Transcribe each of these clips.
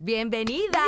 Bienvenida.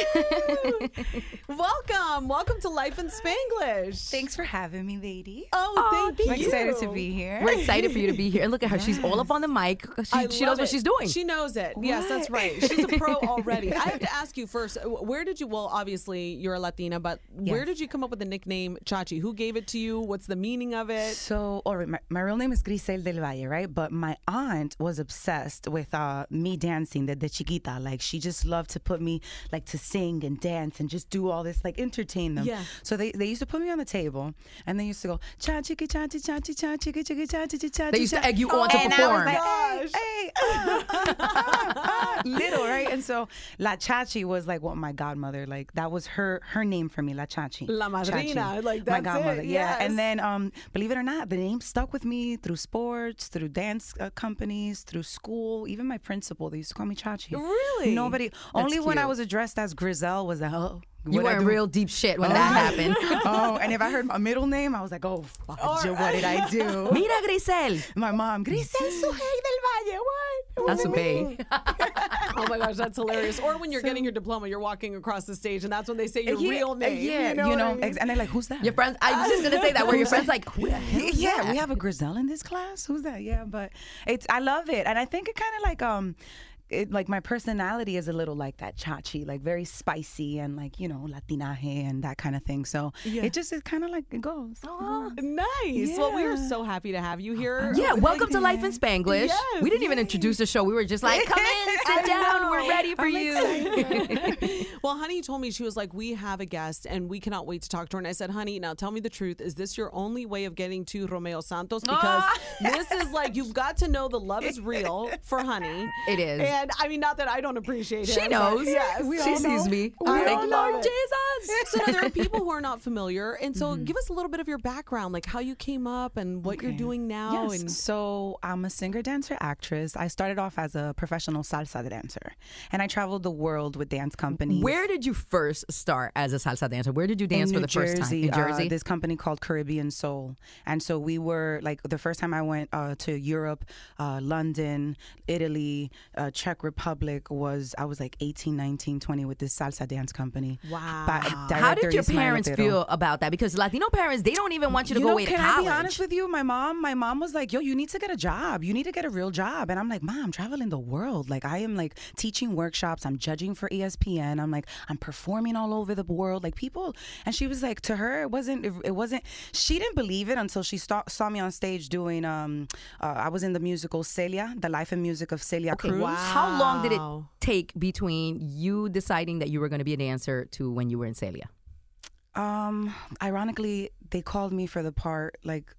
Welcome. Welcome to Life in Spanglish. Thanks for having me, lady. Oh, thank I'm you. excited to be here. We're excited for you to be here. And look at her. She's all up on the mic. She, she love knows what she's doing. She knows it. Yes, that's right. She's a pro already. I have to ask you first, uh, where did you, well, obviously you're a Latina, but where did you come up with the nickname Chachi? Who gave it to you? What's the meaning of it? So, all right, my, my real name is Grisel del Valle, right? But my aunt was obsessed with uh, me dancing, the, the chiquita. Like, she just loved to put me, like, to sing and dance and just do all this, like, entertain them. Yeah. So they, they used to put me on the table and they used to go, cha chiki cha chi cha chi cha chiki chiki cha chi cha They used to egg you on to and perform. I was like, hey, hey, ah, ah, ah, little, right? And so La Chachi was like what my godmother, like that was her her name for me, La Chachi. La madrina, Chachi. like, my that's godmother, it, yeah. yes. And then, um, believe it or not, the name stuck with me through sports, through dance uh, companies, through school. Even my principal, they used to call me Chachi. Really? Nobody. only when I cute. was addressed as Grisel was that. Oh, you what I were in real deep shit when that happened. oh, and if I heard my middle name, I was like, oh, fuck, what did I do? Mira, Grisel. My mom, Grisel Sujei del Valle. What? That's a bae. oh my gosh, that's hilarious. Or when you're getting your diploma, you're walking across the stage and that's when they say your yeah, real name. Yeah, you know, what I mean? and they're like, who's that? Your friends, I was just going to say that, where your friends like, who the hell is yeah, that? we have a Grisel in this class. Who's that? Yeah, but it's I love it, and I think it kind of like um. It, like my personality is a little like that chachi, like very spicy and like you know latinaje and that kind of thing. So it just is kind of like it ah, goes. Nice. Well, we are so happy to have you oh, here. Yeah, welcome to Life in Spanglish. Yes, we didn't even introduce the show. We were just like, come in, sit down. We're ready for you. Well, honey told me she was like, we have a guest and we cannot wait to talk to her. And I said, honey, now tell me the truth. Is this your only way of getting to Romeo Santos? Because ah. this is like you've got to know the love is real for honey. It is. And I mean, not that I don't appreciate it. She knows. Yes, she sees me. I Thank all know Lord. Jesus. So now there are people who are not familiar, and so mm-hmm. give us a little bit of your background, like how you came up and what you're doing now. Yes. And So I'm a singer, dancer, actress. I started off as a professional salsa dancer, and I traveled the world with dance companies. Where did you first start as a salsa dancer? Where did you dance in for New the first time? Jersey, In Jersey. Uh, this company called Caribbean Soul, and so we were like the first time I went uh, to Europe, uh, London, Italy, uh, Czech Republic was I was like 18, 19, 20 with this salsa dance company. Wow. How did your parents feel about that? Because Latino parents, they don't even want you to You go know, away to can college. I be honest with you? My mom, my mom was like, "Yo, you need to get a job. You need to get a real job." And I'm like, "Mom, I'm traveling the world. Like, I am like teaching workshops. I'm judging for ESPN. I'm like, I'm performing all over the world. Like, people." And she was like, to her, it wasn't. It wasn't. She didn't believe it until she sta- saw me on stage doing. Um, uh, I was in the musical Celia, the life and music of Celia Cruz. Wow. How long did it take between you deciding that you were going to be a dancer to when you were in Celia? Um, ironically, they called me for the part like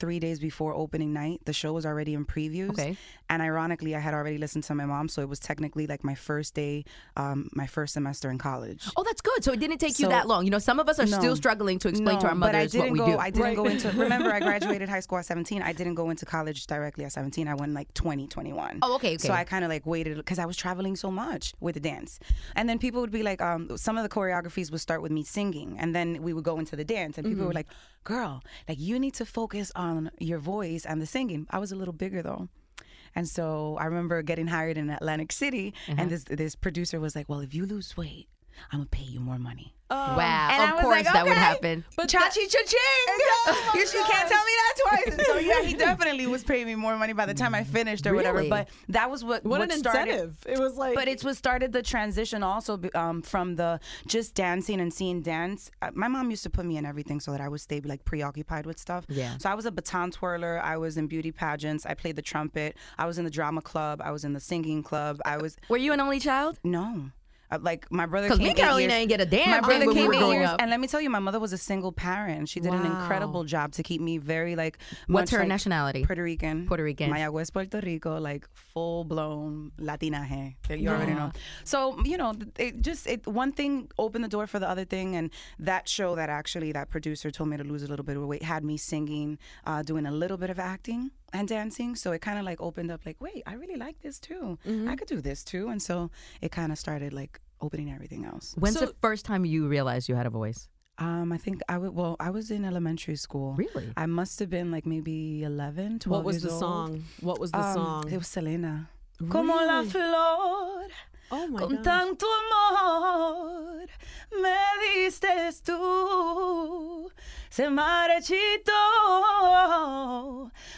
three days before opening night. The show was already in previews. Okay. And ironically, I had already listened to my mom, so it was technically like my first day, um, my first semester in college. Oh, that's good. So it didn't take you that long. You know, some of us are No. still struggling to explain to No, our but I didn't what we go. do. I didn't Right. go into. Remember, I graduated high school at 17. I didn't go into college directly at 17. I went like 20, 21. Oh, okay, So. I kind of like waited because I was traveling so much with the dance, and then people would be like, um, some of the choreographies would start with me singing, and then we would go into the dance, and people Mm-hmm. were like, "Girl, like you need to focus on your voice and the singing." I was a little bigger though. And so I remember getting hired in Atlantic City, Uh-huh. and this this producer was like, "Well, if you lose weight, I'm gonna pay you more money." wow. And of I was course like, that would happen. But Chachi cha-ching. you, you can't tell me that twice. And so yeah, he definitely was paying me more money by the time I finished or whatever. But that was what what, what an started. incentive! It was like, But it's what started the transition also um, from the just dancing and seeing dance. Uh, my mom used to put me in everything so that I would stay like preoccupied with stuff. Yeah. So I was a baton twirler. I was in beauty pageants. I played the trumpet. I was in the drama club. I was in the singing club. I was Were you an only child? no. Uh, like my brother came me and Carolina years- ain't get a damn My brother we came eight years, up. and let me tell you, my mother was a single parent. She did an incredible job to keep me very like. What's her like nationality? Puerto Rican. Puerto Rican. Mayagüez, Puerto Rico, like full blown Latinaje. You already know. So you know, it just it one thing opened the door for the other thing, and that show that actually that producer told me to lose a little bit of weight had me singing, uh, doing a little bit of acting and dancing. So it kind of like opened up, like, wait, I really like this too. I could do this too, and so it kind of started like opening everything else. When's So- the first time you realized you had a voice? Um, I think I would. Well, I was in elementary school. Really? I must have been like maybe 11, 12 what was the old. song? What was the Um, song? It was Selena. Como la flor, oh con god! tanto amor, me diste tú. Se marchito,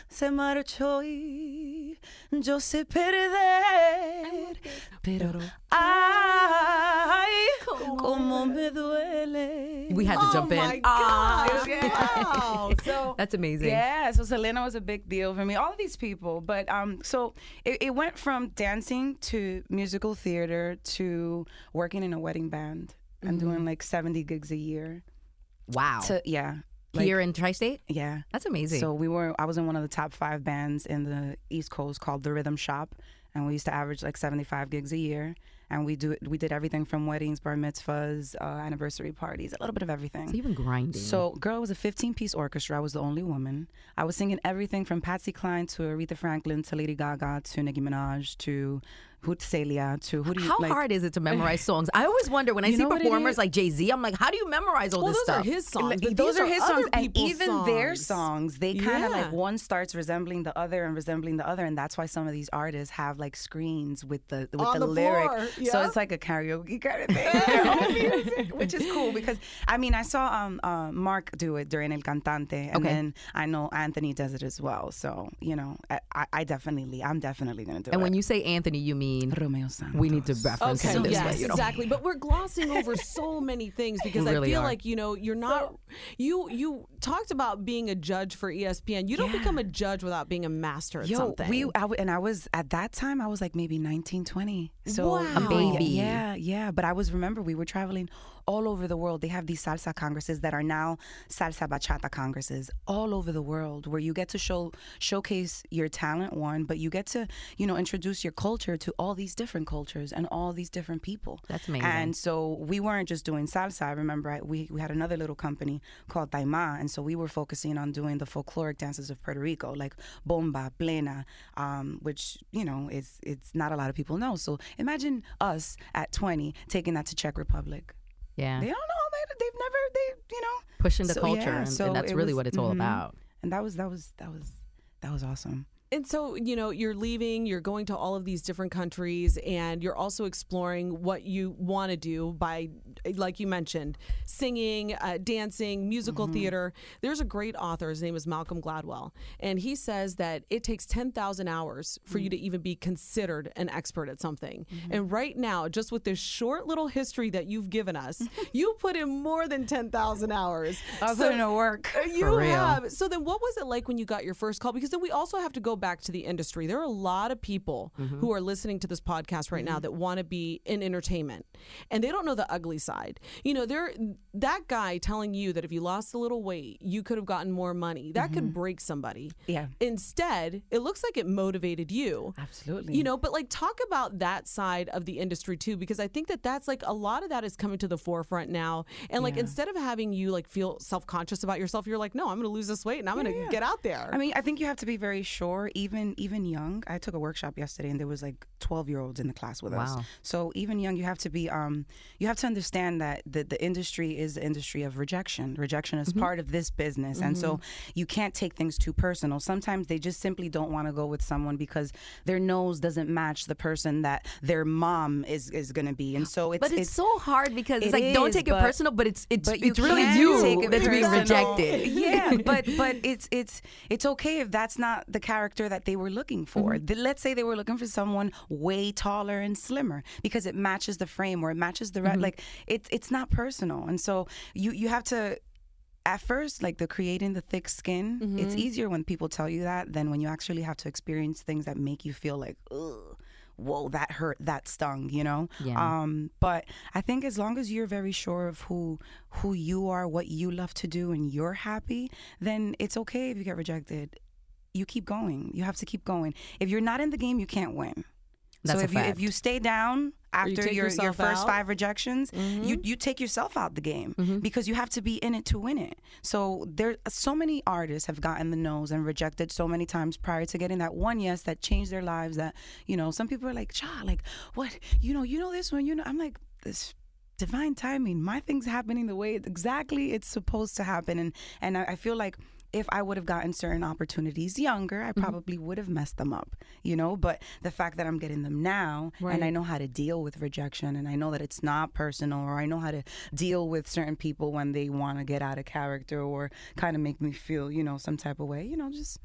se marchó y yo sé perder. Pero, ay, como me duele. We had to jump oh in. my Ah, gosh! yeah. So That's amazing. yeah, so Selena was a big deal for me. All of these people, but um, so it, it went from dancing to musical theater to working in a wedding band and doing like seventy gigs a year. Wow. To yeah, like, Here in Tri-State? yeah. That's amazing. So we were. I was in one of the top five bands in the East Coast called the Rhythm Shop, and we used to average like seventy-five gigs a year. And we do we did everything from weddings, bar mitzvahs, uh, anniversary parties, a little bit of everything. So you've been grinding. So, girl, it was a 15 piece orchestra. I was the only woman. I was singing everything from Patsy Cline to Aretha Franklin to Lady Gaga to Nicki Minaj to Hoot Celia to who do you how like? hard is it to memorize songs? I always wonder when I see know what it performers like Jay Z. I'm like, how do you memorize all well, this those stuff? are his songs. Like, but those these are his songs, and people's even their songs. songs, they kind of Yeah. like one starts resembling the other and resembling the other, and that's why some of these artists have like screens with the with the, the lyric. floor, So it's like a karaoke kind of thing, music, which is cool because I mean I saw um uh, Marc do it during El Cantante, and Okay. then I know Anthony does it as well. So you know I, I- I definitely I'm definitely gonna do and it. And when you say Anthony, you mean Romeo Santos. we need to reference Okay, him this yes, way. You know? exactly. But we're glossing over so many things because really I feel are. like you know you're not. You you talked about being a judge for ESPN. You don't Yeah. become a judge without being a master at Yo, something. we I w- and I was at that time I was like maybe 19, 20. So Wow. Um, a baby. Yeah, yeah. But I was remember we were traveling all over the world. They have these salsa congresses that are now salsa bachata congresses all over the world where you get to show showcase your talent one, but you get to, you know, introduce your culture to all these different cultures and all these different people. That's amazing. And so we weren't just doing salsa. I remember I, we, we had another little company called Taima, and so we were focusing on doing the folkloric dances of Puerto Rico, like bomba, plena, um, which you know is it's not a lot of people know. So imagine us at 20 taking that to Czech Republic. Yeah. They don't know. They, they've never they you know Pushing the So, culture, yeah, and, so and that's really was- what it's all mhm. about. And that was that was that was that was awesome. And so, you know, you're leaving, you're going to all of these different countries, and you're also exploring what you want to do by, like you mentioned, singing, uh, dancing, musical Mm-hmm. theater. There's a great author, his name is Malcolm Gladwell, and he says that it takes 10,000 hours for Mm. you to even be considered an expert at something. Mm-hmm. And right now, just with this short little history that you've given us, you put in more than 10,000 hours. I was putting in work. Uh, You have. So then, what was it like when you got your first call? Because then we also have to go go back to the industry, there are a lot of people Mm-hmm. who are listening to this podcast right now that want to be in entertainment and they don't know the ugly side. You know, there that guy telling you that if you lost a little weight, you could have gotten more money. That could break somebody. Mm-hmm. Yeah. Instead, it looks like it motivated you. Absolutely. You know, but like talk about that side of the industry too, because I think that that's like a lot of that is coming to the forefront now. And like Yeah. instead of having you like feel self conscious about yourself, you're like, no, I'm going to lose this weight and I'm going to get out there. I mean, I think you have to be very sure, even even young. I took a workshop yesterday, and there was like twelve year olds in the class with us. Wow. So even young, you have to be, um, you have to understand that the the industry is the industry of rejection. Rejection is part of this business, and so you can't take things too personal. Sometimes they just simply don't want to go with someone because their nose doesn't match the person that their mom is is going to be, and so it's But it's, so hard because it's it like don't is, take it personal, but it's it's but you it's really you that's being rejected. yeah, but but it's it's it's okay if that's not the character that they were looking for. Mm-hmm. The- let's say they were looking for someone way taller and slimmer because it matches the frame or it matches the Mm-hmm. Like it's it's not personal, and so you you have to. At first, like the creating the thick skin, it's Mm-hmm. easier when people tell you that than when you actually have to experience things that make you feel like, ugh, whoa, that hurt, that stung, you know. Yeah. Um, but I think as long as you're very sure of who who you are, what you love to do, and you're happy, then it's okay if you get rejected. You keep going. You have to keep going. If you're not in the game, you can't win. That's so a if you if you stay down after take your your first out. five rejections, you mm-hmm. you take yourself out the game mm-hmm. because you have to be in it to win it. So there so many artists have gotten the nose and rejected so many times prior to getting that one yes that changed their lives that you know some people are like, "Cha, like what? You know, you know this one, you know." I'm like, "This divine timing. My thing's happening the way it, exactly it's supposed to happen." And and I, I feel like if I would have gotten certain opportunities younger, I mm-hmm. probably would have messed them up, you know. But the fact that I'm getting them now and I know how to deal with rejection and I know that it's not personal or I know how to deal with certain people when they want to get out of character or kind of make me feel, you know, some type of way, you know, just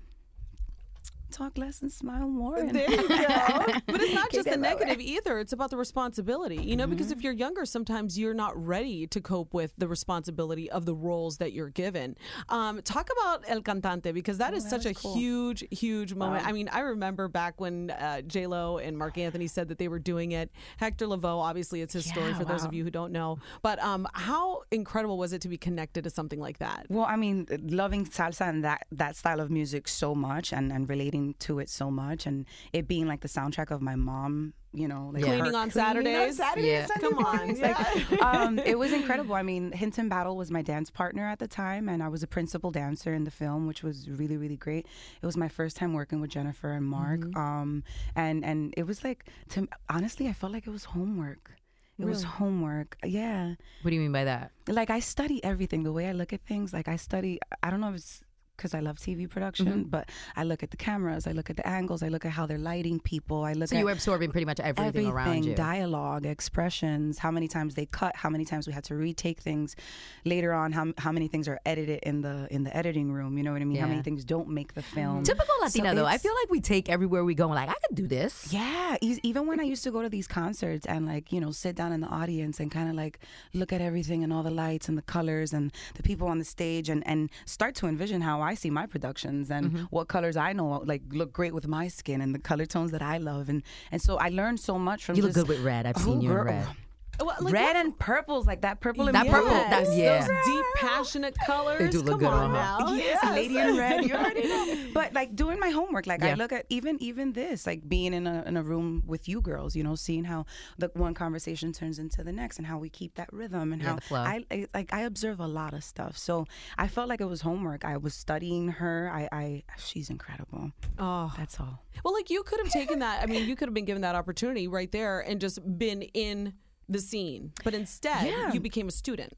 talk less and smile more. And There you go. But it's not just the that negative either. It's about the responsibility. You know, because Mm-hmm. if you're younger, sometimes you're not ready to cope with the responsibility of the roles that you're given. Um, talk about El Cantante because Oh, that is such a huge, huge moment. I mean, I remember back when uh, J Lo and Marc Anthony said that they were doing it. Hector Lavoe, obviously, it's his story Yeah, for those of you who don't know. But um, how incredible was it to be connected to something like that? Well, I mean, loving salsa and that that style of music so much, and and relating to it so much, and it being like the soundtrack of my mom. You know, like Cleaning on cleaning Saturdays? Yeah. Sunday Come on, mornings, like, um, it was incredible. I mean, Hinton Battle was my dance partner at the time, and I was a principal dancer in the film, which was really, really great. It was my first time working with Jennifer and Marc, Mm-hmm. um, and and it was like, to, honestly, I felt like it was homework. It was homework. Yeah What do you mean by that? like I study everything. The way I look at things, like I study. I don't know if it's because I love TV production, Mm-hmm. but I look at the cameras, I look at the angles, I look at how they're lighting people. I look So at you're absorbing pretty much everything, around you. dialogue, expressions, how many times they cut, how many times we had to retake things later on, how how many things are edited in the in the editing room. You know what I mean? How many things don't make the film? Typical So Latina though. I feel like we take everywhere we go and like I could do this. Yeah, even when I used to go to these concerts and like you know sit down in the audience and kind of like look at everything and all the lights and the colors and the people on the stage and and start to envision how I see my productions and Mm-hmm. what colors I know like look great with my skin and the color tones that I love and and so I learned so much from You look good with red. I've Oh, seen you in girl. red. Well, like, red what- and purples like that purple and That blue. purple, that- Yes, yeah. Those deep, passionate colors. They do look Come good on on her. now. Yes, lady in red. You already know. But like doing my homework, like I look at even even this, like being in a in a room with you girls, you know, seeing how the one conversation turns into the next, and how we keep that rhythm, and Yeah, how. I, I like I observe a lot of stuff. So I felt like it was homework. I was studying her. I, I she's incredible. Oh. That's all. Well, like you could have taken that. I mean, you could have been given that opportunity right there and just been in the scene. But instead, Yeah. you became a student,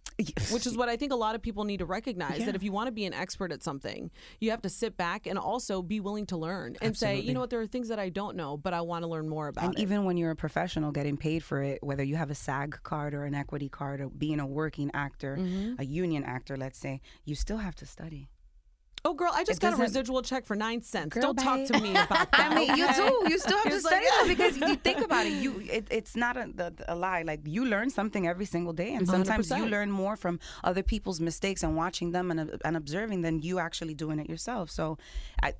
which is what I think a lot of people need to recognize that if you want to be an expert at something, you have to sit back and also be willing to learn and say, you know what, there are things that I don't know, but I want to learn more about And it. even when you're a professional getting paid for it, whether you have a SAG card or an equity card or being a working actor, Mm-hmm. a union actor, let's say, you still have to study. Oh, girl, I just got a residual check for nine cents. Girl, don't talk to me about that. I mean, you do. You still have to like- study though, because you think about it. You, it, it's not a, the, a lie. Like you learn something every single day, and sometimes you 100%. learn more from other people's mistakes and watching them and, and observing than you actually doing it yourself. So, I.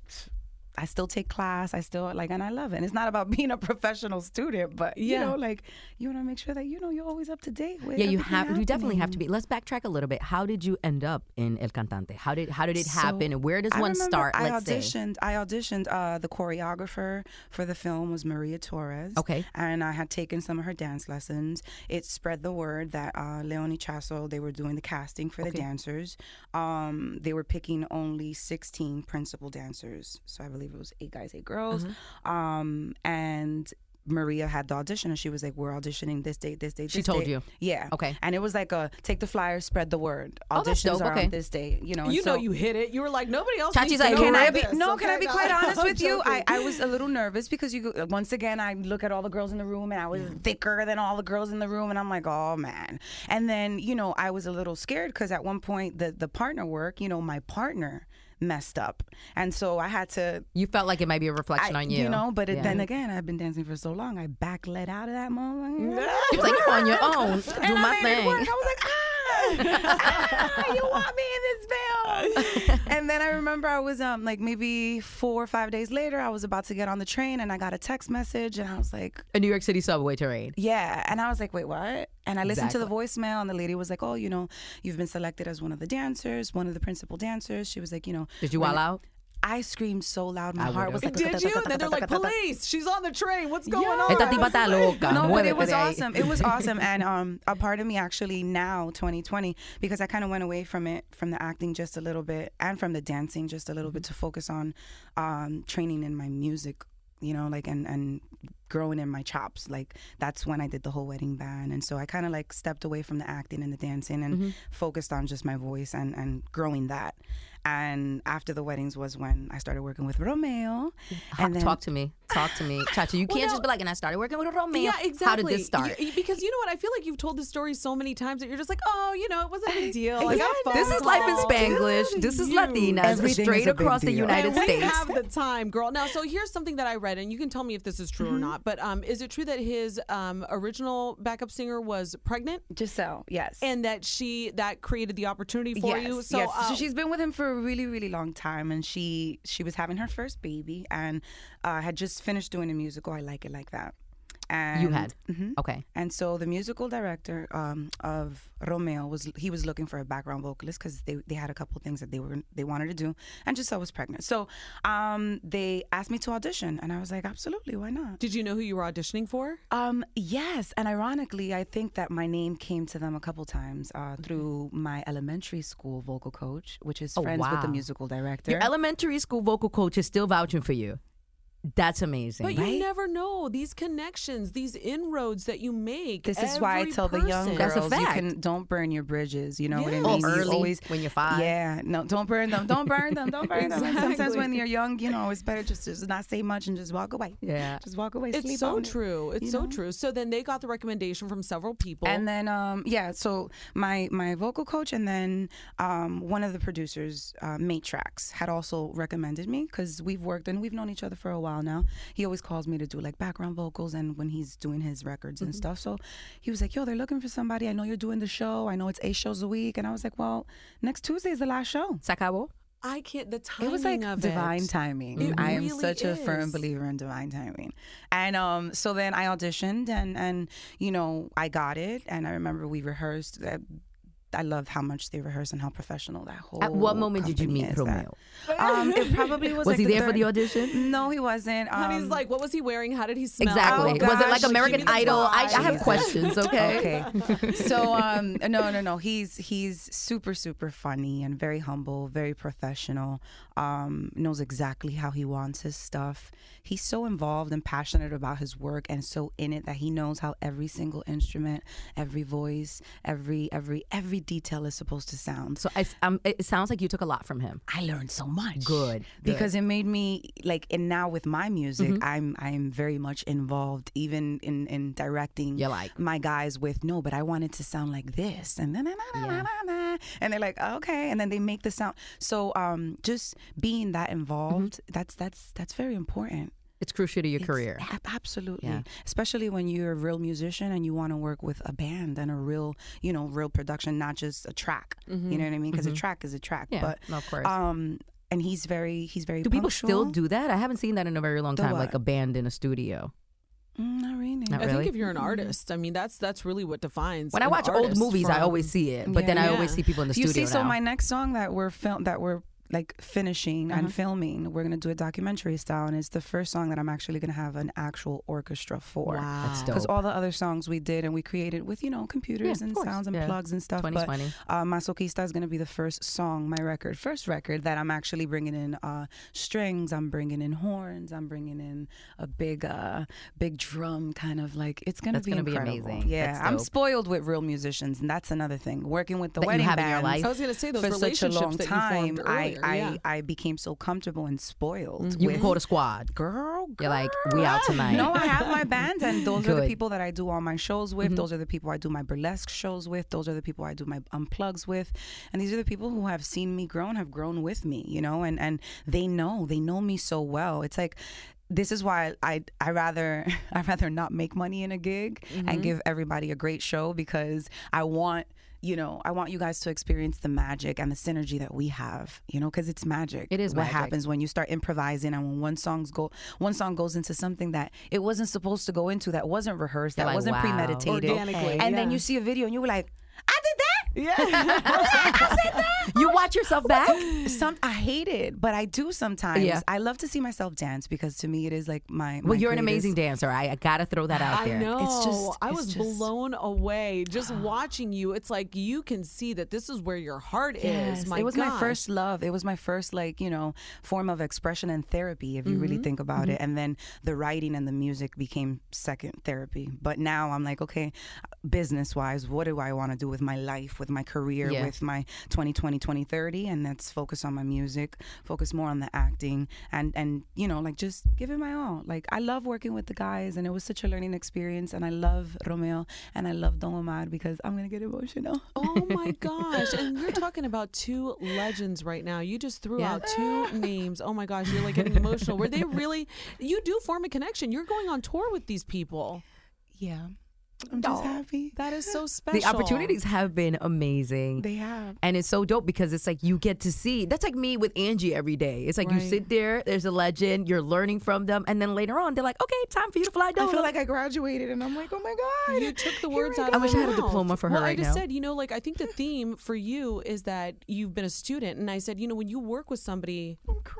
I still take class. I still like, and I love it. And it's not about being a professional student, but you Yeah. know, like you want to make sure that you know you're always up to date with. Yeah, you have. You definitely have to be. Let's backtrack a little bit. How did you end up in El Cantante? How did how did it happen? And where does I one start? I let's say. auditioned. I auditioned. Uh, the choreographer for the film was Maria Torres. Okay. And I had taken some of her dance lessons. It spread the word that uh, Leonie Chasso, they were doing the casting for the dancers. Um, they were picking only 16 principal dancers. So I believe it was eight guys, eight girls. Uh-huh. Um, and Maria had the audition and she was like, We're auditioning this date, this date, She this told date." you? Yeah. Okay. And it was like a take the flyer, spread the word. Oh, Auditions dope. are Okay. on this date, you know. and You know so- you hit it. You were like nobody else. Chachi's needs to like, know "Can I be, this." no, can I be no, quite honest I'm with you? I. I was a little nervous because you once again I look at all the girls in the room and I was thicker than all the girls in the room and I'm like, oh man. And then you know I was a little scared because at one point the the partner work, you know, my partner messed up, and so I had to. You felt like it might be a reflection I- on you. You know, but it, Yeah. then again, I've been dancing for so long, I backlit out of that moment. You was like, you're on your own. Do And my I thing. I was like, ah, you want me in this film? and then I remember I was um like maybe four or five days later, I was about to get on the train and I got a text message and I was like, A New York City subway terrain. yeah. And I was like, wait, what? And I listened to the voicemail and the lady was like, oh, you know, you've been selected as one of the dancers, one of the principal dancers. She was like, you know, Did you wild out? I screamed so loud, my I heart was like, Did you? And then they're like, police. She's on the train. What's going on? Esta tipa está loca. No, but it was awesome. It was awesome, and um, a part of me actually now 2020 because I kind of went away from it, from the acting just a little bit, and from the dancing just a little bit to focus on um, training in my music. You know, like and and growing in my chops. Like that's when I did the whole wedding band, and so I kind of like stepped away from the acting and the dancing and focused on just my voice and and growing that. And after the weddings was when I started working with Romeo. Mm. And then, Talk to me. Talk to me. Chacha, you Well, can't no. just be like, and I started working with Romeo. Yeah, exactly. How did this start? Y- because you know what? I feel like you've told this story so many times that you're just like, oh, you know, it wasn't a big deal. I got a this is life in call. Spanglish. This is you. Latinas Everything straight is across the. United and we have the time, girl. Now, so here's something that I read, and you can tell me if this is true or not. But um, is it true that his um, original backup singer was pregnant, Giselle, yes. and that she that created the opportunity for yes, you? So, yes. uh, so she's been with him for a really, really long time, and she she was having her first baby, and uh, had just finished doing a musical. I like it like that. And You had? mm-hmm. Okay. And so the musical director um, of Romeo was he was looking for a background vocalist because they, they had a couple things that they were they wanted to do, and Giselle was pregnant. So um, they asked me to audition, and I was like, absolutely, why not? did you know who you were auditioning for? Um, yes, and ironically, I think that my name came to them a couple times uh, through my elementary school vocal coach, which is Oh, friends with the musical director. Your elementary school vocal coach is still vouching for you. That's amazing. But Right? you never know these connections, these inroads that you make. this is why I every tell the young person- That's a girls you can don't burn your bridges. You know what I mean? Oh, early, always when you're five. Yeah, no, don't burn them. Don't burn them. Don't burn them. Sometimes when you're young, you know, it's better just to not say much and just walk away. Yeah. just walk away. It's sleep so on it. true. It's so know? true. So then they got the recommendation from several people. And then, um, yeah, so my my vocal coach and then um, one of the producers, uh, Matrax, had also recommended me because we've worked and we've known each other for a while now. He always calls me to do like background vocals and when he's doing his records and stuff. So he was like, "Yo, they're looking for somebody. I know you're doing the show. I know it's eight shows a week." And I was like, "Well, next Tuesday is the last show." Se acabó? I can't. The timing It was like of divine it. timing. It I am really such a firm believer in divine timing. And um, so then I auditioned and and you know I got it. And I remember we rehearsed. That I love how much they rehearse and how professional that whole. At what moment did you company meet is that- Romeo? Um, it probably was. Was like he the there for the audition? No, he wasn't. Um, Honey's like, what was he wearing? How did he smell? Exactly. Oh, was it like American give me the Idol? I, I have questions, okay? Okay. so um no no no he's he's super super funny and very humble, very professional. Um knows exactly how he wants his stuff. He's so involved and passionate about his work and so in it that he knows how every single instrument, every voice, every every every detail is supposed to sound. So I, um, it sounds like you took a lot from him. I learned so much. Good, Because it made me like and now with my music Mm-hmm. I'm I'm very much involved even in in directing You're like- my guys with no, but I want it to sound like this and then and they're like, okay, and then they make the sound. So um just being that involved, that's that's that's very important. It's crucial to your It's career. ab- absolutely. Yeah. Especially when you're a real musician and you want to work with a band and a real, you know, real production, not just a track. You know what I mean? Because a track is a track. Mm-hmm. Yeah, but of course. um and he's very he's very. Do people still do that? I haven't seen that in a very long The time, what? like a band in a studio. Mm, not really. Not I really? think if you're an artist, I mean that's that's really what defines. When I watch old artist movies, I always see it, but then Yeah. I always see people in the you studio You see, so my next song that we're film that we're like finishing Uh-huh. and filming, we're gonna do a documentary style, and it's the first song that I'm actually gonna have an actual orchestra for. Wow. Because all the other songs we did and we created with you know computers Yeah, and course. sounds and Yeah. plugs and stuff. But 2020. uh, Masoquista is going to be the first song, my record, first record that I'm actually bringing in uh, strings. I'm bringing in horns. I'm bringing in a big, uh, big drum, kind of like it's going to That's be gonna be amazing. Yeah, I'm spoiled with real musicians, and that's another thing. Working with the That you wedding have in your bands life. I was gonna say those for such a relationships long that you time, formed earlier, I, yeah. Mm-hmm. I became so comfortable and spoiled. You with, can call the squad. girl, girl, You're like, we out tonight. no, I have my band, and those are the Mm-hmm. people that I do all my shows with. Those are the people I do my burlesque shows with. Those are the people I do my unplugs with, and these are the people who have seen me grow and have grown with me. You know, and and they know they know me so well. It's like. This is why I I rather I rather not make money in a gig Mm-hmm. and give everybody a great show because I want you know I want you guys to experience the magic and the synergy that we have you know because it's magic. It is what magic. happens when you start improvising and when one songs go one song goes into something that it wasn't supposed to go into that wasn't rehearsed You're that like, wasn't wow. premeditated Organically, and then you see a video and you were like i did that You watch yourself back? some i hate it but i do sometimes Yeah. i love to see myself dance because to me it is like my Well, you're an amazing dancer. I, I gotta throw that out there. I there. know. It's just- I it's was just- blown away just watching you. It's like you can see that this is where your heart Yes, is. My it was my first love. It was my first like you know form of expression and therapy, if you really Mm-hmm. think about it. And then the writing and the music became second therapy. But now I'm like, okay, business wise, what do I want to do with my life, with my career, Yeah. with my 2020, 2030, and that's focus on my music, focus more on the acting, and and you know like just give it my all. Like I love working with the guys, and it was such a learning experience. And I love Romeo, and I love Don Omar because I'm gonna get emotional. Oh my gosh. And you're talking about two legends right now. You just threw Yeah. out two names. Oh my gosh, you're like getting emotional. Were they really you do form a connection. You're going on tour with these people. Yeah, I'm just Aw. happy. That is so special. the opportunities have been amazing. They have. And it's so dope because it's like you get to see. That's like me with Angie every day. It's like you sit there, there's a legend, you're learning from them, and then later on they're like, okay, time for you to fly down. I feel like I graduated, and I'm like, oh my god. You took the words I out go. of I wish I had a diploma for her well, right I just now. said, you know, like I think the theme for you is that you've been a student, and I said, you know, when you work with somebody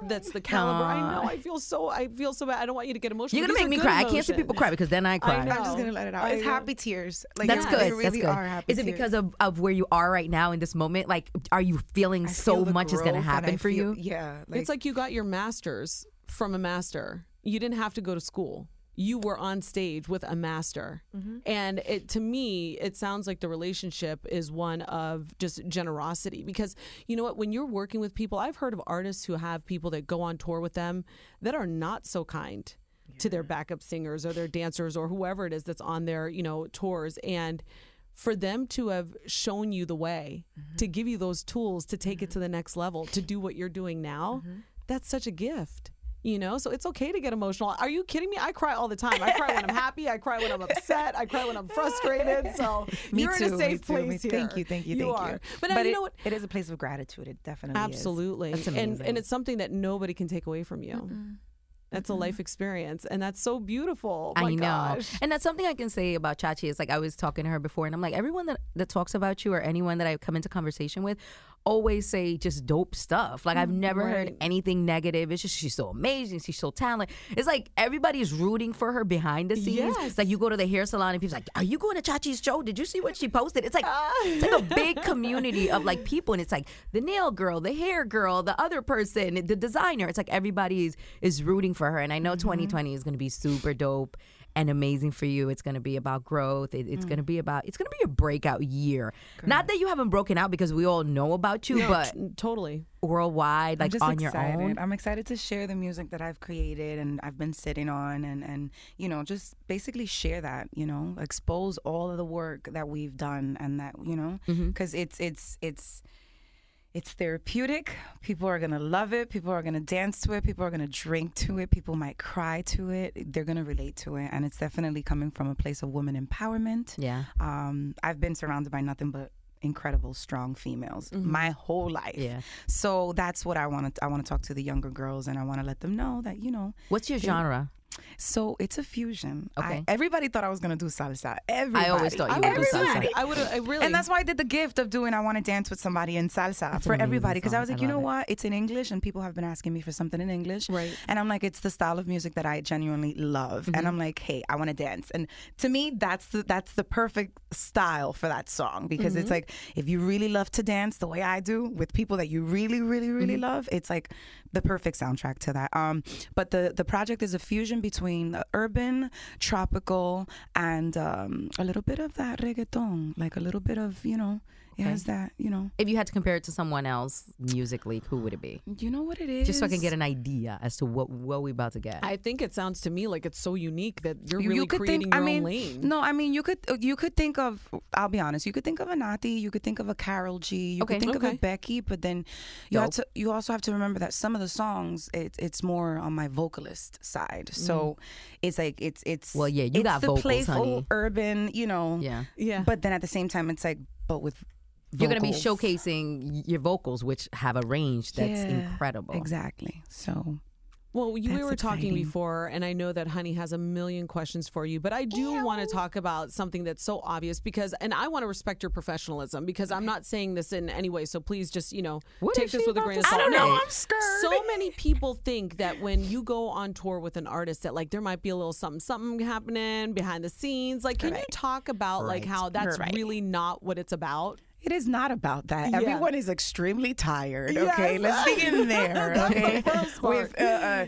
that's the caliber, I know, I feel so, I feel so bad. I don't want you to get emotional. You're gonna These make me good cry. I can't see people cry because then I cry. know. I'm just gonna let it out. I It's know. happy tears. Like That's good. Really That's good. are happy Is it tears. because of, of where you are right now in this moment? Like, are you feeling I so feel much is going to happen for feel- you? Yeah, it's like you got your master's from a master. You didn't have to go to school. You were on stage with a master. Mm-hmm. And it to me, it sounds like the relationship is one of just generosity because you know what, when you're working with people, I've heard of artists who have people that go on tour with them that are not so kind to their backup singers or their dancers or whoever it is that's on their, you know, tours. And for them to have shown you the way mm-hmm. to give you those tools to take it to the mm-hmm. next level to do what you're doing now mm-hmm. that's such a gift you know? So it's okay to get emotional. Are you kidding me? I cry all the time. I cry when i'm happy. I cry when i'm upset. I cry when i'm frustrated. So me you're too. in a safe me place too. here. Thank you, thank you, you thank are. you. but, uh, now, you know what? It is a place of gratitude. It definitely is. absolutely. And and it's something that nobody can take away from you that's a life mm-hmm. experience and that's so beautiful oh I My know. gosh. And that's something I can say about Chachi. Is like I was talking to her before, and I'm like, everyone that, that talks about you or anyone that I come into conversation with always say just dope stuff. Like I've never heard anything negative. It's just she's so amazing. She's so talented. It's like everybody's rooting for her behind the scenes. Yes. It's like you go to the hair salon and people's like, Are you going to Chachi's show? Did you see what she posted? It's like ah. it's like a big community of like people, and it's like the nail girl, the hair girl, the other person, the designer. It's like everybody is, is rooting for her. And I know mm-hmm. 2020 is going to be super dope and amazing for you. It's going to be about growth. It, it's going to be about it's going to be a breakout year. Not that you haven't broken out because we all know about you, No, but t- totally worldwide, I'm like just on excited. your own. I'm excited to share the music that I've created and I've been sitting on, and and you know, just basically share that. You know, expose all of the work that we've done, and that you know, Mm-hmm. because it's it's it's. It's therapeutic. People are gonna love it. People are gonna dance to it. People are gonna drink to it. People might cry to it. They're gonna relate to it, and it's definitely coming from a place of woman empowerment. Yeah. Um, I've been surrounded by nothing but incredible, strong females my whole life. Yeah. So that's what I want to. I want to talk to the younger girls, and I want to let them know that you know. What's your genre? So it's a fusion. I- Okay. everybody thought I was gonna do salsa. Everybody. I always thought you I would do salsa. I would. Uh, really. And that's why I did the gift of doing I want to dance with somebody in salsa That's for everybody because I was like, I you know it. what? It's in English and people have been asking me for something in English. Right. And I'm like, it's the style of music that I genuinely love. And mm-hmm. I'm like, hey, I want to dance. And to me, that's the that's the perfect style for that song because it's mm-hmm. like if you really love to dance the way I do with people that you really, really, really mm-hmm. love, it's like the perfect soundtrack to that. Um, but the the project is a fusion between urban, tropical, and um, a little bit of that reggaeton, like a little bit of you know, it has that you know, If you had to compare it to someone else musically, who would it be? you know what it is. Just so I can get an idea as to what what we about to get. I think it sounds to me like it's so unique that you're You- really you could creating think, your I mean, own lane. No, I mean you could you could think of. I'll be honest. You could think of a Nati. You could think of a Karol G. You Okay. could think of a Becky. But then you have to. You also have to remember that some of the songs it, it's more on my vocalist side. So it's like it's it's. Mm. Well, yeah, you it's got the vocals, playful honey. urban. You know. yeah. Yeah. But then at the same time, it's like but with. You're going to be showcasing your vocals, which have a range that's Yeah, incredible. Exactly. So Well, you, we That's were talking exciting. before, and I know that Honey has a million questions for you, but I do want to talk about something that's so obvious because, and I want to respect your professionalism because I'm not saying this in any way, so please just, you know, What take this with a grain of salt. I don't know, I'm scared. So many people think that when you go on tour with an artist, that like there might be a little something, something happening behind the scenes. Like, can you talk about like how that's Right. really not what it's about? It is not about that. Yeah. Everyone is extremely tired. Yes. Okay, let's begin there. Okay, part. with uh, uh,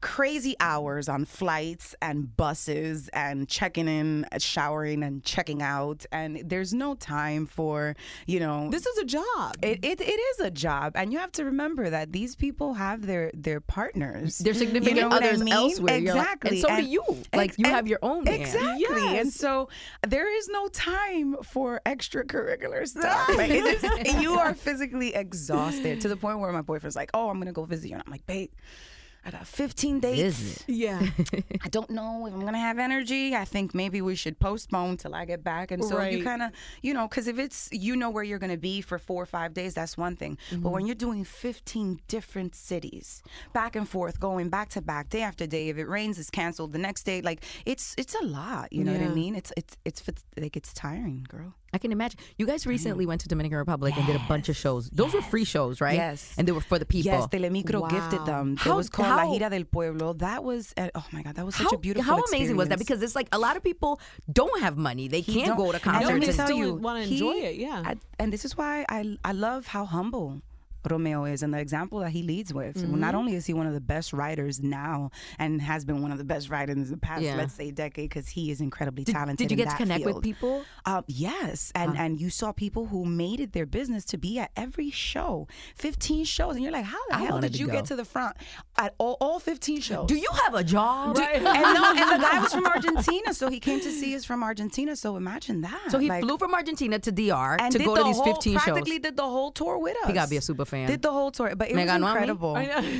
crazy hours on flights and buses and checking in, showering and checking out, and there's no time for you know. This is a job. it, it, it is a job, and you have to remember that these people have their their partners, Their significant you know what I others mean? elsewhere. You're like- Exactly, and so do you. Like, you have your own man. Exactly, and so there is no time for extracurricular stuff. Like, it is, you are physically exhausted to the point where my boyfriend's like, "Oh, I'm gonna go visit you," and I'm like, "Babe." I got 15 dates. Visit. yeah. I don't know if I'm gonna have energy. I think maybe we should postpone till I get back. And so you kind of, you know, because if it's you know where you're gonna be for four or five days, that's one thing. But Mm-hmm. when you're doing 15 different cities, back and forth, going back to back, day after day, if it rains, it's canceled. The next day, like it's it's a lot. You know what I mean? It's it's it's it's like it's tiring, girl. I can imagine. You guys recently went to Dominican Republic and did a bunch of shows. Those were free shows, right? Yes. And they were for the people. Yes, Telemicro gifted them. It How- was called how- La Gira del Pueblo. That was uh, oh my god, that was such how, a beautiful. how amazing was that? Because it's like a lot of people don't have money. They can't go to and concerts. let and- tell still you, wanna enjoy it, yeah. I- and this is why I I love how humble Romeo is and the example that he leads with. Mm-hmm. Not only is he one of the best writers now and has been one of the best writers in the past, Yeah. let's say, decade, because he is incredibly Did- talented. did you get to connect with people? Um, yes, and and you saw people who made it their business to be at every show, fifteen shows, and you're like, how the I hell did you go. get to the front at all, all fifteen shows? Do you have a job? and no, and the guy was from Argentina, so he came to see us from Argentina. So imagine that. So he Like- flew from Argentina to DR and to go to these whole, 15 shows. practically did the whole tour with us. He gotta be a super fan. Did the whole tour, but it Me was ganó a mí. incredible.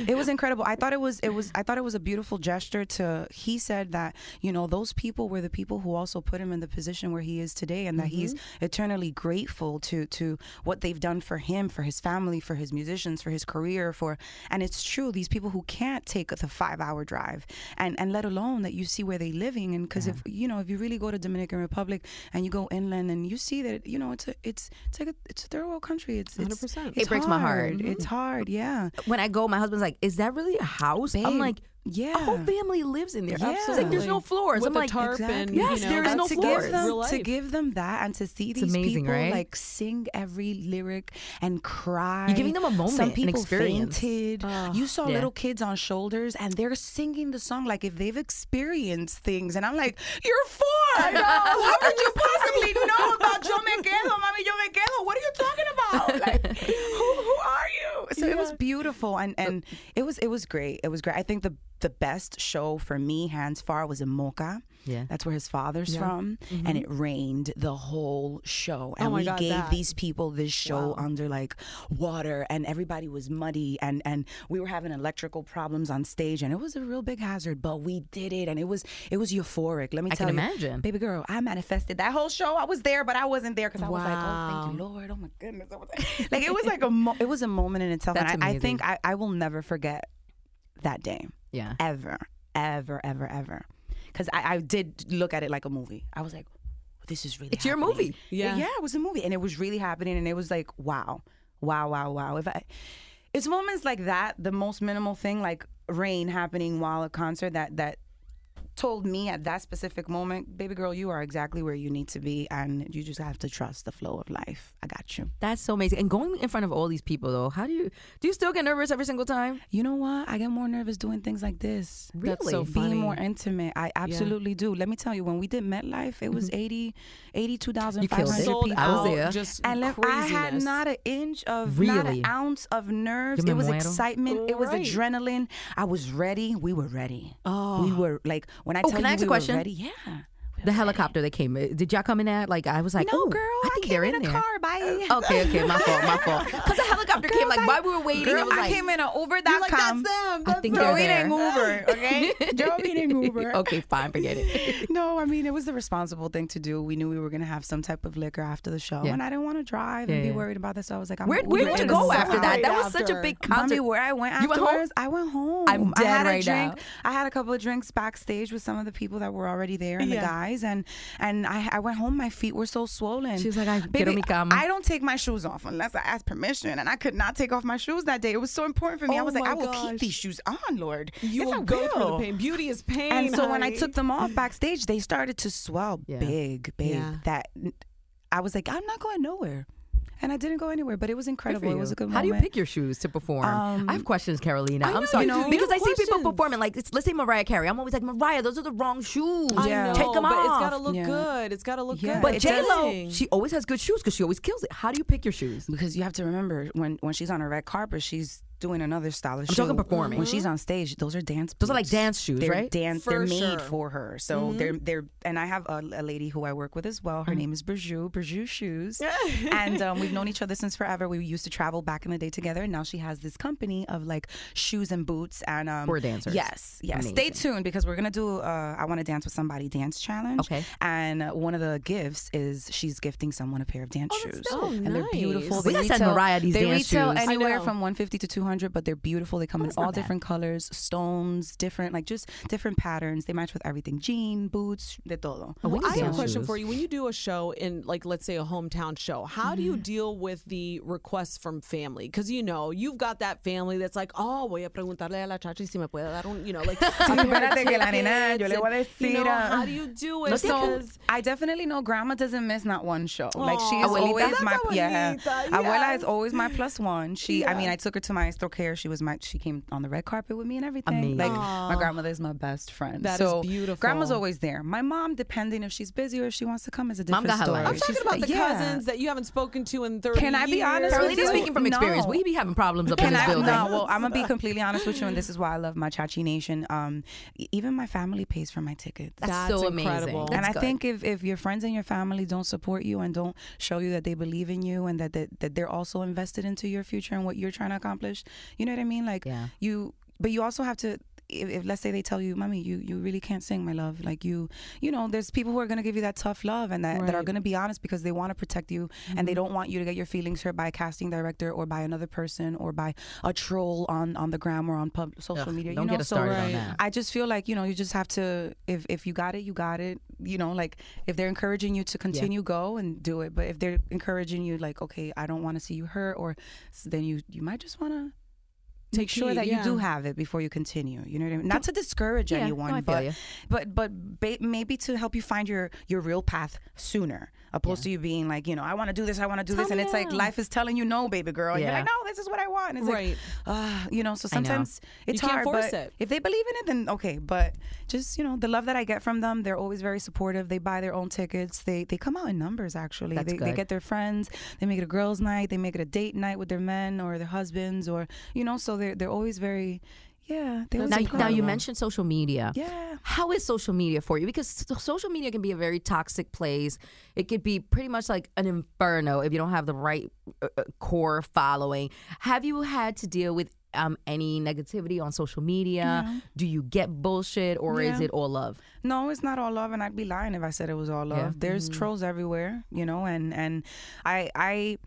It was incredible. I thought it was it was I thought it was a beautiful gesture to. He said that you know those people were the people who also put him in the position where he is today, and that he's Mm-hmm. eternally grateful to to what they've done for him, for his family, for his musicians, for his career, for. And it's true. These people who can't take the five hour drive, and and let alone that you see where they're living, and because if you know if you really go to Dominican Republic and you go inland and you see that you know it's a it's it's like a it's a third world country. It's it's 100%. it's It breaks my heart. Hard. It's mm. hard. Yeah. when I go, my husband's like, "Is that really a house?" I'm like, yeah. a whole family lives in there." Yeah. It's like there's no floors. With I'm a like, tarp and, Exactly. you Yes, know, there is and no to floors. give them to give them that and to see these amazing, people right? like sing every lyric and cry. You're giving them a moment, Some an people experience. fainted. you saw Yeah. little kids on shoulders and they're singing the song like if they've experienced things. And I'm like, you're four. I know. How could you possibly know about Yo Me Quedo, Mami Yo Me Quedo? What are you talking about? Like, who, who are you? So it was beautiful. beautiful, and and it was it was great. It was great. I think the the best show for me, hands far, was in Moca. Yeah. That's where his father's from. Mm-hmm. And it rained the whole show. Oh and Oh we God, gave that. these people this show under like water and everybody was muddy and and we were having electrical problems on stage and it was a real big hazard, but we did it and it was it was euphoric. Let me I tell can you. imagine. Baby girl, I manifested that whole show. I was there, but I wasn't there because I was like, oh, thank you, Lord. Oh my goodness. I was like, like, it was like a mo- it was a moment in itself. That's and I, I think. I, I will never forget that day Yeah. ever, ever, ever, ever. Because I, I did look at it like a movie. I was like, this is really It's your movie. Yeah. yeah, it was a movie, and it was really happening, and it was like, wow, wow, wow, wow. If I, it's moments like that, the most minimal thing, like rain happening while a concert, that that told me at that specific moment, baby girl, you are exactly where you need to be, and you just have to trust the flow of life. I got you. That's so amazing. And going in front of all these people though, how do you do you still get nervous every single time? You know what? I get more nervous doing things like this. That's so Really? funny. being more intimate. I absolutely do. Let me tell you, when we did MetLife, it was mm-hmm. 80, 82,500 people. I was there. Just And let- I had not an inch of, not an ounce of nerves. It was muero. excitement. It was adrenaline. I was ready. We were ready. Oh. We were like, when I Oh, tell can I you ask we a question? ready, yeah. The helicopter that came. uh, Did y'all come in that? Like I was like, no, oh, girl, I think came they're in, in a there. car. Bye. Okay, okay, my fault, my fault. Because the helicopter came like Girl, while we were waiting. Girl, it was I like, came in an Uber.com. You're like, that's them. I That's think them. they're eating Uber, okay? Joe eating Uber. okay, fine, forget it. No, I mean it was the responsible thing to do. We knew we were gonna have some type of liquor after the show, Yeah. and I didn't want to drive Yeah, and be yeah. worried about this. So I was like, I'm Where where did you go after that? That was such a big concert. where I went You went home? afterwards, I went home. I'm dead had a right drink. now. I had a couple of drinks backstage with some of the people that were already there and the Yeah. Guys, and and I, I went home. My feet were so swollen. She's like, "Ay, Baby, quiero mi cama." I don't take my shoes off unless I ask permission, and I could not take off my shoes that day. It was so important for me. I Oh was like, I will gosh. keep these shoes on, Lord. You Yes, I will go through the pain. Beauty is pain. And so when I took them off backstage, they started to swell Yeah. big, big. Yeah. That I was like, I'm not going nowhere, and I didn't go anywhere. But it was incredible. It was a good moment. How do you pick your shoes to perform? Um, I have questions, Carolina. I know I'm sorry you do. because You I have see people performing like it's, let's say Mariah Carey. I'm always like Mariah, those are the wrong shoes. I Yeah. know, Take them but off. it's gotta look Yeah. good. It's gotta look Yeah. good. But It J Lo, she always has good shoes because she always kills it. How do you pick your shoes? because you have to remember when when she's on a red carpet, she's doing another style of I'm shoe. talking performing. When she's on stage, those are dance. Those are like dance shoes, they're right? Dance. For they're made for her. So they're they're. And I have a, a lady who I work with as well. Her Mm-hmm. name is Berjou. Berjou Shoes. and um, we've known each other since forever. We used to travel back in the day together. And now she has this company of like shoes and boots and um, For dancers. Yes, yes. Stay tuned because we're gonna do. Uh, I want to dance with somebody dance challenge. Okay. And uh, one of the gifts is she's gifting someone a pair of dance that's shoes. dope. Oh, and they're nice. beautiful. We They gotta send retail- Mariah these they dance retail shoes. I anywhere from 150 to 200, but they're beautiful. They come in all bad. different colors, stones, different like just different patterns. They match with everything: jean, boots, de todo. Oh, Well, I have a question for you. When you do a show in, like, let's say a hometown show, how do Mm-hmm. you deal with the requests from family? Because you know you've got that family that's like, oh, voy a preguntarle a la chachi si me puede dar un, you know, like. espérate que la nena, yo le voy a tickets and, you know, how do you do it? So because I definitely know Grandma doesn't miss not one show. like she is abuelita. always That's my yeah. abuelita, Abuela is always my plus one. She, I mean, I took her to Maestro Care. She was my. She came on the red carpet with me and everything. Amazing. Like my grandmother is my best friend. That is so beautiful. Grandma's always there. My mom, depending if she's busy or if she wants to come, is a Mom different got her story. life. I'm talking She's- about the yeah. cousins that you haven't spoken to in 30 years. Can I be years. honest with Carolina's you? speaking from experience. No. We be having problems up in Can this I, building. no, well, I'm gonna be completely honest with you, and this is why I love my Chachi Nation. Um, even my family pays for my tickets. That's, That's so amazing. incredible. That's and I good. think if, if your friends and your family don't support you and don't show you that they believe in you and that, that that they're also invested into your future and what you're trying to accomplish, you know what I mean? Like Yeah. you, but you also have to. If, if let's say they tell you, "Mommy, you you really can't sing, my love," like you, you know, there's people who are gonna give you that tough love and that, that are gonna be honest because they want to protect you and they mm-hmm. don't want you to get your feelings hurt by a casting director or by another person or by a troll on on the gram or on pub, social Ugh, media. don't you know, get us so started on that. I just feel like you know you just have to if if you got it you got it you know? Like if they're encouraging you to continue go and do it. But if they're encouraging you like okay I don't want to see you hurt or then you you might just want to make sure heed, that you do have it before you continue you know what I mean? Not to discourage Yeah, anyone feel but but but ba- maybe to help you find your your real path sooner opposed to you being like you know I want to do this I want to do Tell this and it's like life is telling you no baby girl and you're like no this is what I want and it's Right. like uh, you know so I know. sometimes it's You hard but it. if they believe in it then okay but just you know the love that i get from them they're always very supportive. They buy their own tickets. They they come out in numbers actually. That's they, they get their friends. They make it a girls night. They make it a date night with their men or their husbands or you know so So they're they're always very, yeah. They Now, now you mentioned social media. Yeah. How is social media for you? Because social media can be a very toxic place. It could be pretty much like an inferno if you don't have the right uh, uh, core following. Have you had to deal with um, any negativity on social media? Do you get bullshit or is it all love? No, it's not all love, and I'd be lying if I said it was all love. Yeah. There's trolls everywhere, you know, and and I I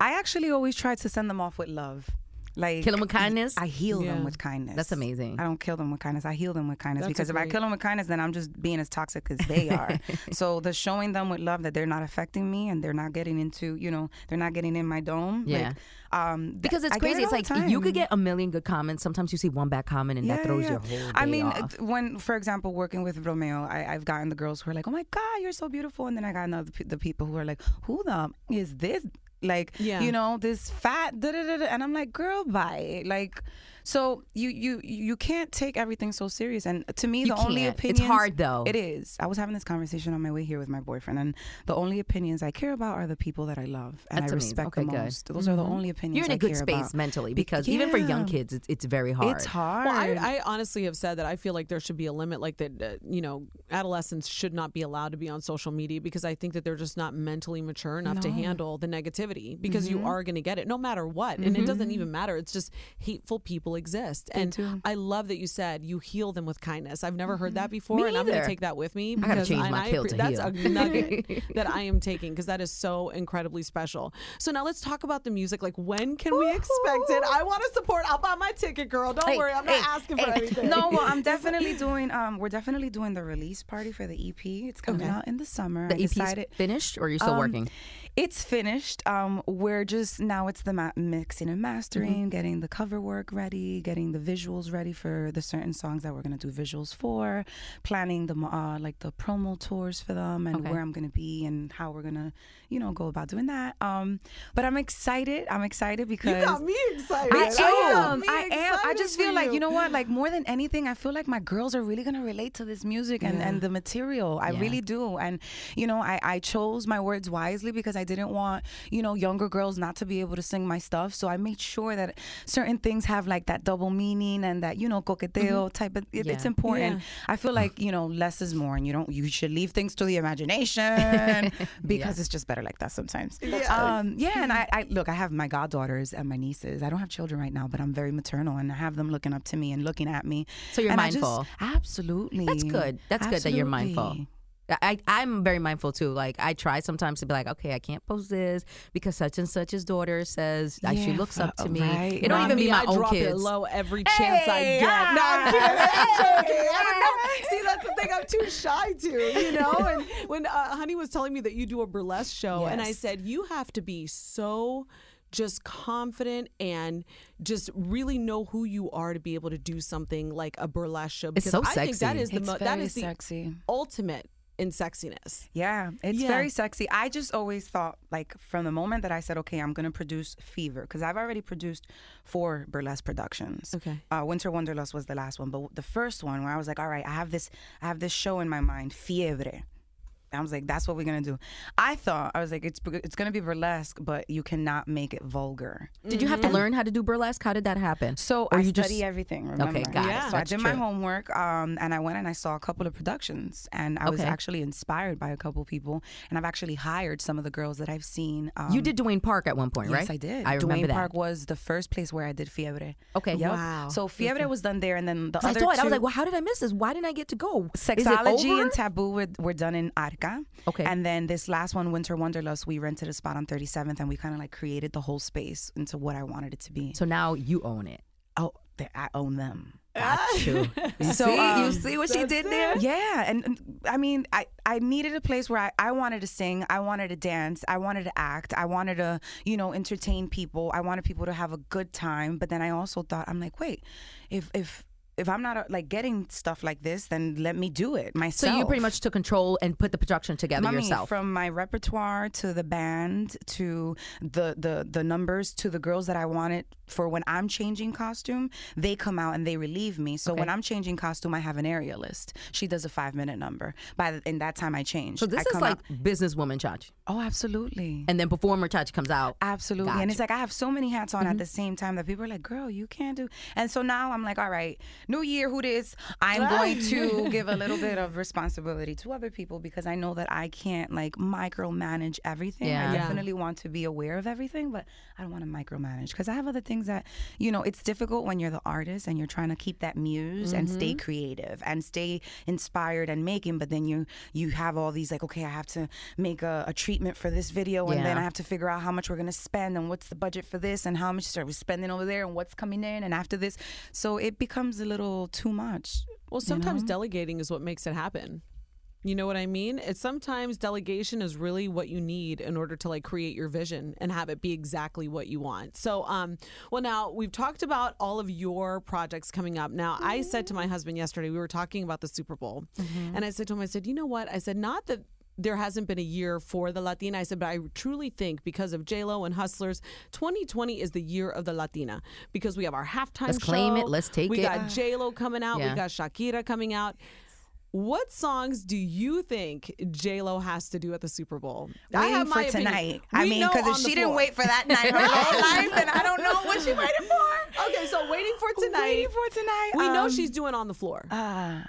I actually always try to send them off with love. Like Kill 'em with kindness? I heal Yeah. them with kindness. That's amazing. I don't kill them with kindness. I heal them with kindness That's a because if I kill them with kindness, then I'm just being as toxic as they are. so the showing them with love that they're not affecting me and they're not getting into, you know, they're not getting in my dome. Yeah. Like, um, th- Because it's I crazy. it It's like the you could get a million good comments. Sometimes you see one bad comment and that throws your whole day I mean, off. when, for example, working with Romeo, I, I've gotten the girls who are like, "Oh my God, you're so beautiful," and then I got another pe- the people who are like, "Who the is this?" Like, Yeah. you know, this fat, da da da, da. and I'm like, "Girl, bye." Like, so you you you can't take everything so serious. And to me, You the only can't. It's hard, though. It is. I was having this conversation on my way here with my boyfriend, and the only opinions I care about are the people that I love and That's I amazing. respect Okay, the good. most. Those are the only opinions You're in a I good space about. mentally Be- because even for young kids, it's, it's very hard. It's hard. Well, I, I honestly have said that I feel like there should be a limit, like that, uh, you know, adolescents should not be allowed to be on social media because I think that they're just not mentally mature enough to handle the negativity because Mm-hmm. you are going to get it no matter what. And it doesn't even matter. It's just hateful people exist. and do. I love that you said you heal them with kindness. I've never heard that before. Me and I'm going to take that with me. gotta because change and my I kill to That's heal. a nugget that I am taking because that is so incredibly special. So now let's talk about the music. Like, when can we expect it? I want to support. I'll buy my ticket, girl. Don't Hey, worry. I'm not hey, asking for hey. anything. No, well, I'm definitely doing. Um, we're definitely doing the release party for the EP. It's coming out in the summer. the EP decided finished or are you still Um, working? It's finished. Um, we're just now. It's the ma- mixing and mastering, Mm-hmm. getting the cover work ready, getting the visuals ready for the certain songs that we're gonna do visuals for, planning the uh, like the promo tours for them and Okay. where I'm gonna be and how we're gonna, you know, go about doing that. Um, but I'm excited. I'm excited because You got me excited. I got am. I am. I just feel like you know what? Like more than anything, I feel like my girls are really gonna relate to this music and, and the material. I Yeah. really do. And you know, I I chose my words wisely because I didn't want you know younger girls not to be able to sing my stuff. So I made sure that certain things have like that double meaning and that you know coqueteo type of. It, It's important. Yeah. I feel like you know less is more, and you don't. You should leave things to the imagination because it's just better like that sometimes. Um, yeah, and I, I look. I have my goddaughters and my nieces. I don't have children right now, but I'm very maternal, and I have them looking up to me and looking at me. So you're And I just- mindful. absolutely. That's good. That's good that you're mindful. Absolutely. I, I'm very mindful too. Like I try sometimes to be like, okay, I can't post this because such and such's daughter says that she looks up uh, to me. right, It don't Not even me, be my I own drop it kids. low every chance I Hey, get. no, I'm kidding. I'm joking. I don't know. ah. See, that's the thing. I'm too shy to, you know. And when uh, Honey was telling me that you do a burlesque show, and I said you have to be so just confident and just really know who you are to be able to do something like a burlesque show because so I think that sexy. is the It's mo- that very is the sexy. ultimate in sexiness. Yeah, it's Yeah. very sexy. I just always thought, like, from the moment that I said, okay, I'm going to produce Fever, because I've already produced four burlesque productions. Okay. Uh, Winter Wonderlust was the last one, but the first one where I was like, all right, I have this, I have this show in my mind, Fiebre. I was like, that's what we're gonna do. I thought I was like, it's it's gonna be burlesque, but you cannot make it vulgar. Did you have to learn how to do burlesque? How did that happen? So Or I you study just- everything. Remember? got it. Yeah. So I That's did my homework, um, and I went and I saw a couple of productions, and I was actually inspired by a couple people, and I've actually hired some of the girls that I've seen. Um, you did Duane Park at one point, right? Yes. I did. I remember Duane that. Park was the first place where I did Fiebre. Okay. Yep. Wow. So Fiebre was done there, and then the other. I thought two. I was like, well, how did I miss this? Why didn't I get to go? It Sexology and Taboo were, were done in Arca. Okay. And then this last one, Winter Wonderlust, we rented a spot on 37th and we kind of like created the whole space into what I wanted it to be. so now you own it. oh, they, I own them. Got you. You So, see, you um, see what she did there? Yeah, and, and I mean, I, I needed a place where I, I wanted to sing, I wanted to dance, I wanted to act, I wanted to, you know, entertain people. I wanted people to have a good time. But then I also thought, I'm like, wait, if if if I'm not uh, like getting stuff like this, then let me do it myself. So you pretty much took control and put the production together Mommy, yourself. from my repertoire to the band to the the the numbers to the girls that I wanted for when I'm changing costume, they come out and they relieve me. So when I'm changing costume, I have an aerialist. She does a five minute number. By the, in that time, I change. so this I is like out- businesswoman Chachi. oh, absolutely. And then performer Chachi comes out. Absolutely. And it's like I have so many hats on at the same time that people are like, girl, you can't do. And so now I'm like, all right, new year, who this? I'm going to give a little bit of responsibility to other people because I know that I can't like micromanage everything. Yeah. I Yeah. definitely want to be aware of everything, but I don't want to micromanage because I have other things that, you know, it's difficult when you're the artist and you're trying to keep that muse and stay mm-hmm. creative and stay inspired and making, but then you you have all these like, okay, I have to make a, a treatment for this video and then I have to figure out how much we're gonna spend and what's the budget for this and how much are we spending over there and what's coming in and after this. So it becomes a little too much. Well, sometimes delegating is what makes it happen. You know what I mean? It's sometimes delegation is really what you need in order to like create your vision and have it be exactly what you want. So, um, well, now we've talked about all of your projects coming up. Now, I said to my husband yesterday, we were talking about the Super Bowl, and I said to him, I said, you know what? I said, not that there hasn't been a year for the Latina. I said, but I truly think because of J Lo and Hustlers, 2020 is the year of the Latina because we have our halftime Let's claim it. Let's take we it. We got J Lo coming out. Yeah. We got Shakira coming out. What songs do you think J Lo has to do at the Super Bowl? I Waiting have my for tonight. I mean, because if on the she didn't floor. wait for that night her whole life, then I don't know what she waited for. Okay, so waiting for tonight. Waiting for tonight. We know um, she's doing on the floor. Uh,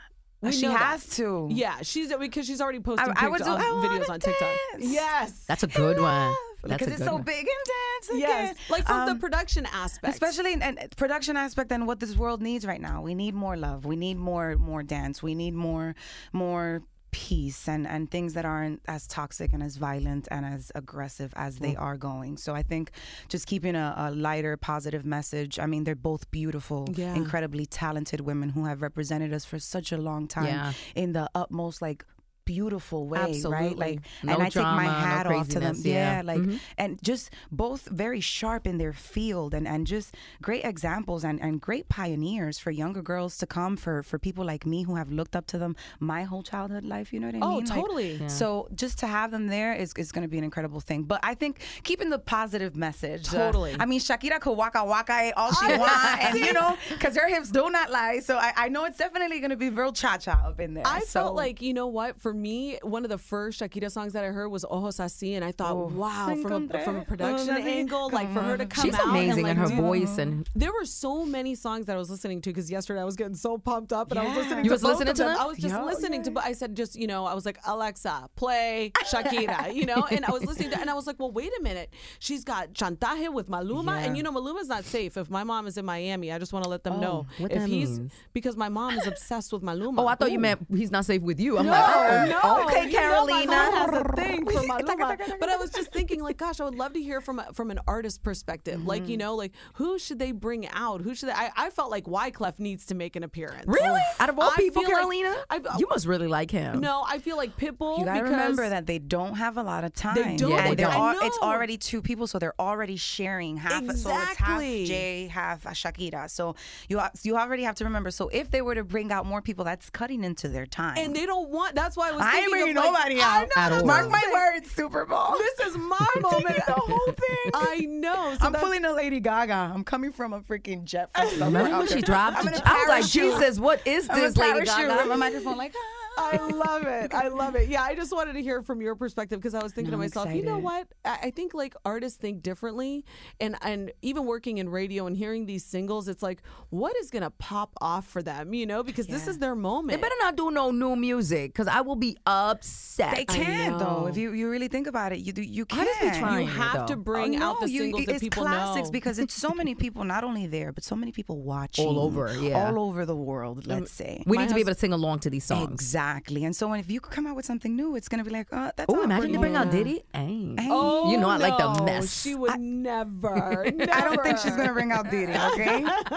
We she know that. has to. yeah, she's because she's already posting I, I would do. on I videos on TikTok. dance. Yes, That's a good one. That's because it's so one. big and dance again. yes, like from the Um, production aspect, especially in, in production aspect and what this world needs right now. We need more love. We need more more dance. We need more more peace and and things that aren't as toxic and as violent and as aggressive as they mm. are going. So I think just keeping a, a lighter, positive message. I mean, they're both beautiful, Yeah. incredibly talented women who have represented us for such a long time Yeah. in the utmost like beautiful way, right? Like, No and I take my drama, no hat off to them. yeah. Yeah, like, Mhm. and just both very sharp in their field, and and just great examples and and great pioneers for younger girls to come for for people like me who have looked up to them my whole childhood life. You know what I Oh, mean? Like, totally. So just to have them there is is going to be an incredible thing. But I think keeping the positive message. uh, Totally. I mean, Shakira could waka waka all she wants, and you know, because her hips do not lie. So I, I know it's definitely going to be real cha cha up in there. I so, felt like you know what? For me, one of the first Shakira songs that I heard was Ojos Así, and I thought, oh, wow, from a, from a oh, production Ojos así. angle, like for her to come She's out amazing and, in like, her do- voice and There were so many songs that I was listening to because yesterday I was getting so pumped up and I was listening You to was listening to them. them? I was just Yo, listening to, but I said just you know I was like Alexa, play Shakira, you know, and I was listening to, and I was like, well, wait a minute, she's got Chantaje with Maluma, and you know Maluma's not safe. If my mom is in Miami, I just want to let them oh, know what if that he's means? because my mom is obsessed with Maluma. Oh, I thought you meant he's not safe with you. I'm No, like, oh, no. okay, You know my Carolina. mom has a thing for Maluma. but I was just thinking, like, gosh, I would love to hear from from an artist perspective. Like, Mm-hmm. you know, like who should they bring out? Who should they? I, I felt like Wyclef needs to make an appearance. Really? Out of all I people, feel like- Carolina, you must really like him. No, I feel like Pitbull. You gotta remember that they don't have a lot of time. don't, Yeah, they don't. al- it's already two people, so they're already sharing half. So it's half Exactly. Jay, half Shakira. So you you already have to remember. So if they were to bring out more people, that's cutting into their time. And they don't want. That's why I was. I ain't thinking bringing of, like, nobody I out. At all. Mark my words, Super Bowl. This is my moment. the whole thing. I know. So I'm pulling a Lady Gaga. I'm coming from a freaking jet from somewhere. Remember when she dropped? I'm the- in a I was like, parachute. Jesus, what is I'm this, Lady parachute Gaga? with my microphone like. ah. I love it. I love it. Yeah, I just wanted to hear from your perspective because I was thinking No, to I'm myself, you know what? I I think like artists think differently, and and even working in radio and hearing these singles, it's like, what is gonna pop off for them? You know, because this is their moment. They better not do no new music because I will be upset. They can't though. If you, you really think about it, you do you can't. Artists be trying. you it, have to bring Oh, out the you- singles that it's people classics know. because it's so many people not only there but so many people watching all over, yeah. all over the world. Let's say we My need to be able to sing along to these songs. Exactly. And so when if you come out with something new, it's gonna be like, oh, that's. Oh, imagine awkward. they bring out Diddy. Hey. Hey. Oh, You know oh, I like the mess. She would never, I don't think she's gonna bring out Diddy. Okay.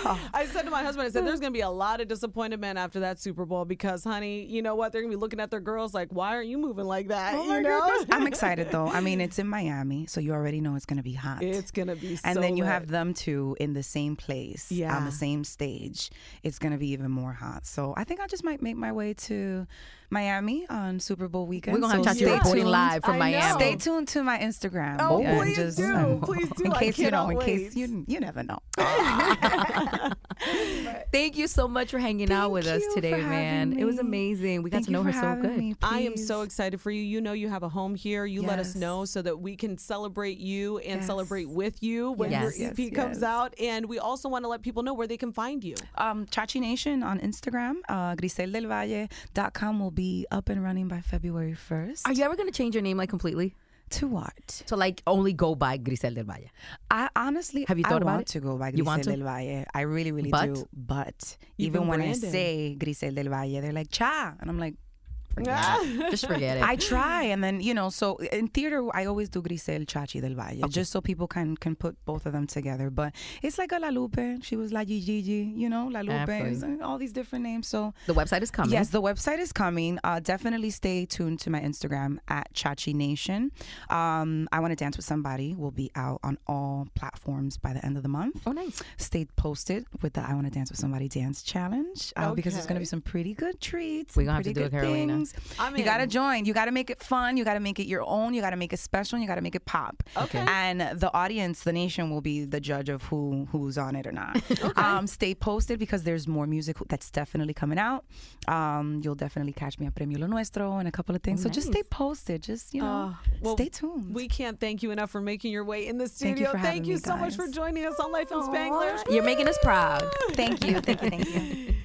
I said to my husband, I said, there's going to be a lot of disappointed men after that Super Bowl because, honey, you know what? They're going to be looking at their girls like, why aren't you moving like that? Oh you my know? goodness. I'm excited though. I mean, it's in Miami, so you already know it's gonna be hot. It's going to be and so then you lit. have them two in the same place yeah. on the same stage. It's gonna be even more hot. So I think I just might make my way to Miami on Super Bowl weekend. We're gonna have so Chachi stay reporting tuned. live from I Miami. know. Stay tuned to my Instagram. Oh, and please just, do. um, Please do. In I case you know, cannot in case you you never know. Thank you so much for hanging out with us today, for having man. It was amazing. We got Thank to know her so good. me, I am so excited for you. You know you have a home here. You let us know so that we can celebrate you and Yes. celebrate with you when Yes. your Yes, EP comes yes. out. And we also want to let people know where they can find you. Um, Chachi Nation on Instagram, uh, griseldelvalle.com will be up and running by February 1st. Are you ever gonna change your name like completely? to what? To like only go by Grisel del Valle? I honestly Have you I thought about want it? to go by You Grisel want to? del Valle. I really, really But? do. But Even even, when I say Grisel del Valle, they're like, cha. And I'm like, Just forget it. I try, and then you know. So in theater, I always do Grisel Chachi del Valle, just so people can can put both of them together. But it's like a La Lupe. She was La Gigi, you know, La Lupe, and all these different names. So the website is coming. Yes, the website is coming. Uh, definitely stay tuned to my Instagram at Chachi Nation. Um, I want to dance with somebody. will be out on all platforms by the end of the month. Oh, nice. Stay posted with the I want to dance with somebody dance challenge uh, because there's going to be some pretty good treats. We're gonna have to do it, Carolina. things. I'm you got to join. You got to make it fun. You got to make it your own. You got to make it special. And you got to make it pop. Okay. And the audience, the nation, will be the judge of who who's on it or not. um, stay posted because there's more music that's definitely coming out. Um, you'll definitely catch me at Premio Lo Nuestro and a couple of things. so just stay posted. Just you know, Uh, well, stay tuned. We can't thank you enough for making your way in the studio. Thank you for Thank you me, so much for joining us on Life in Spanglish. You're making us proud. thank you, thank you, thank you.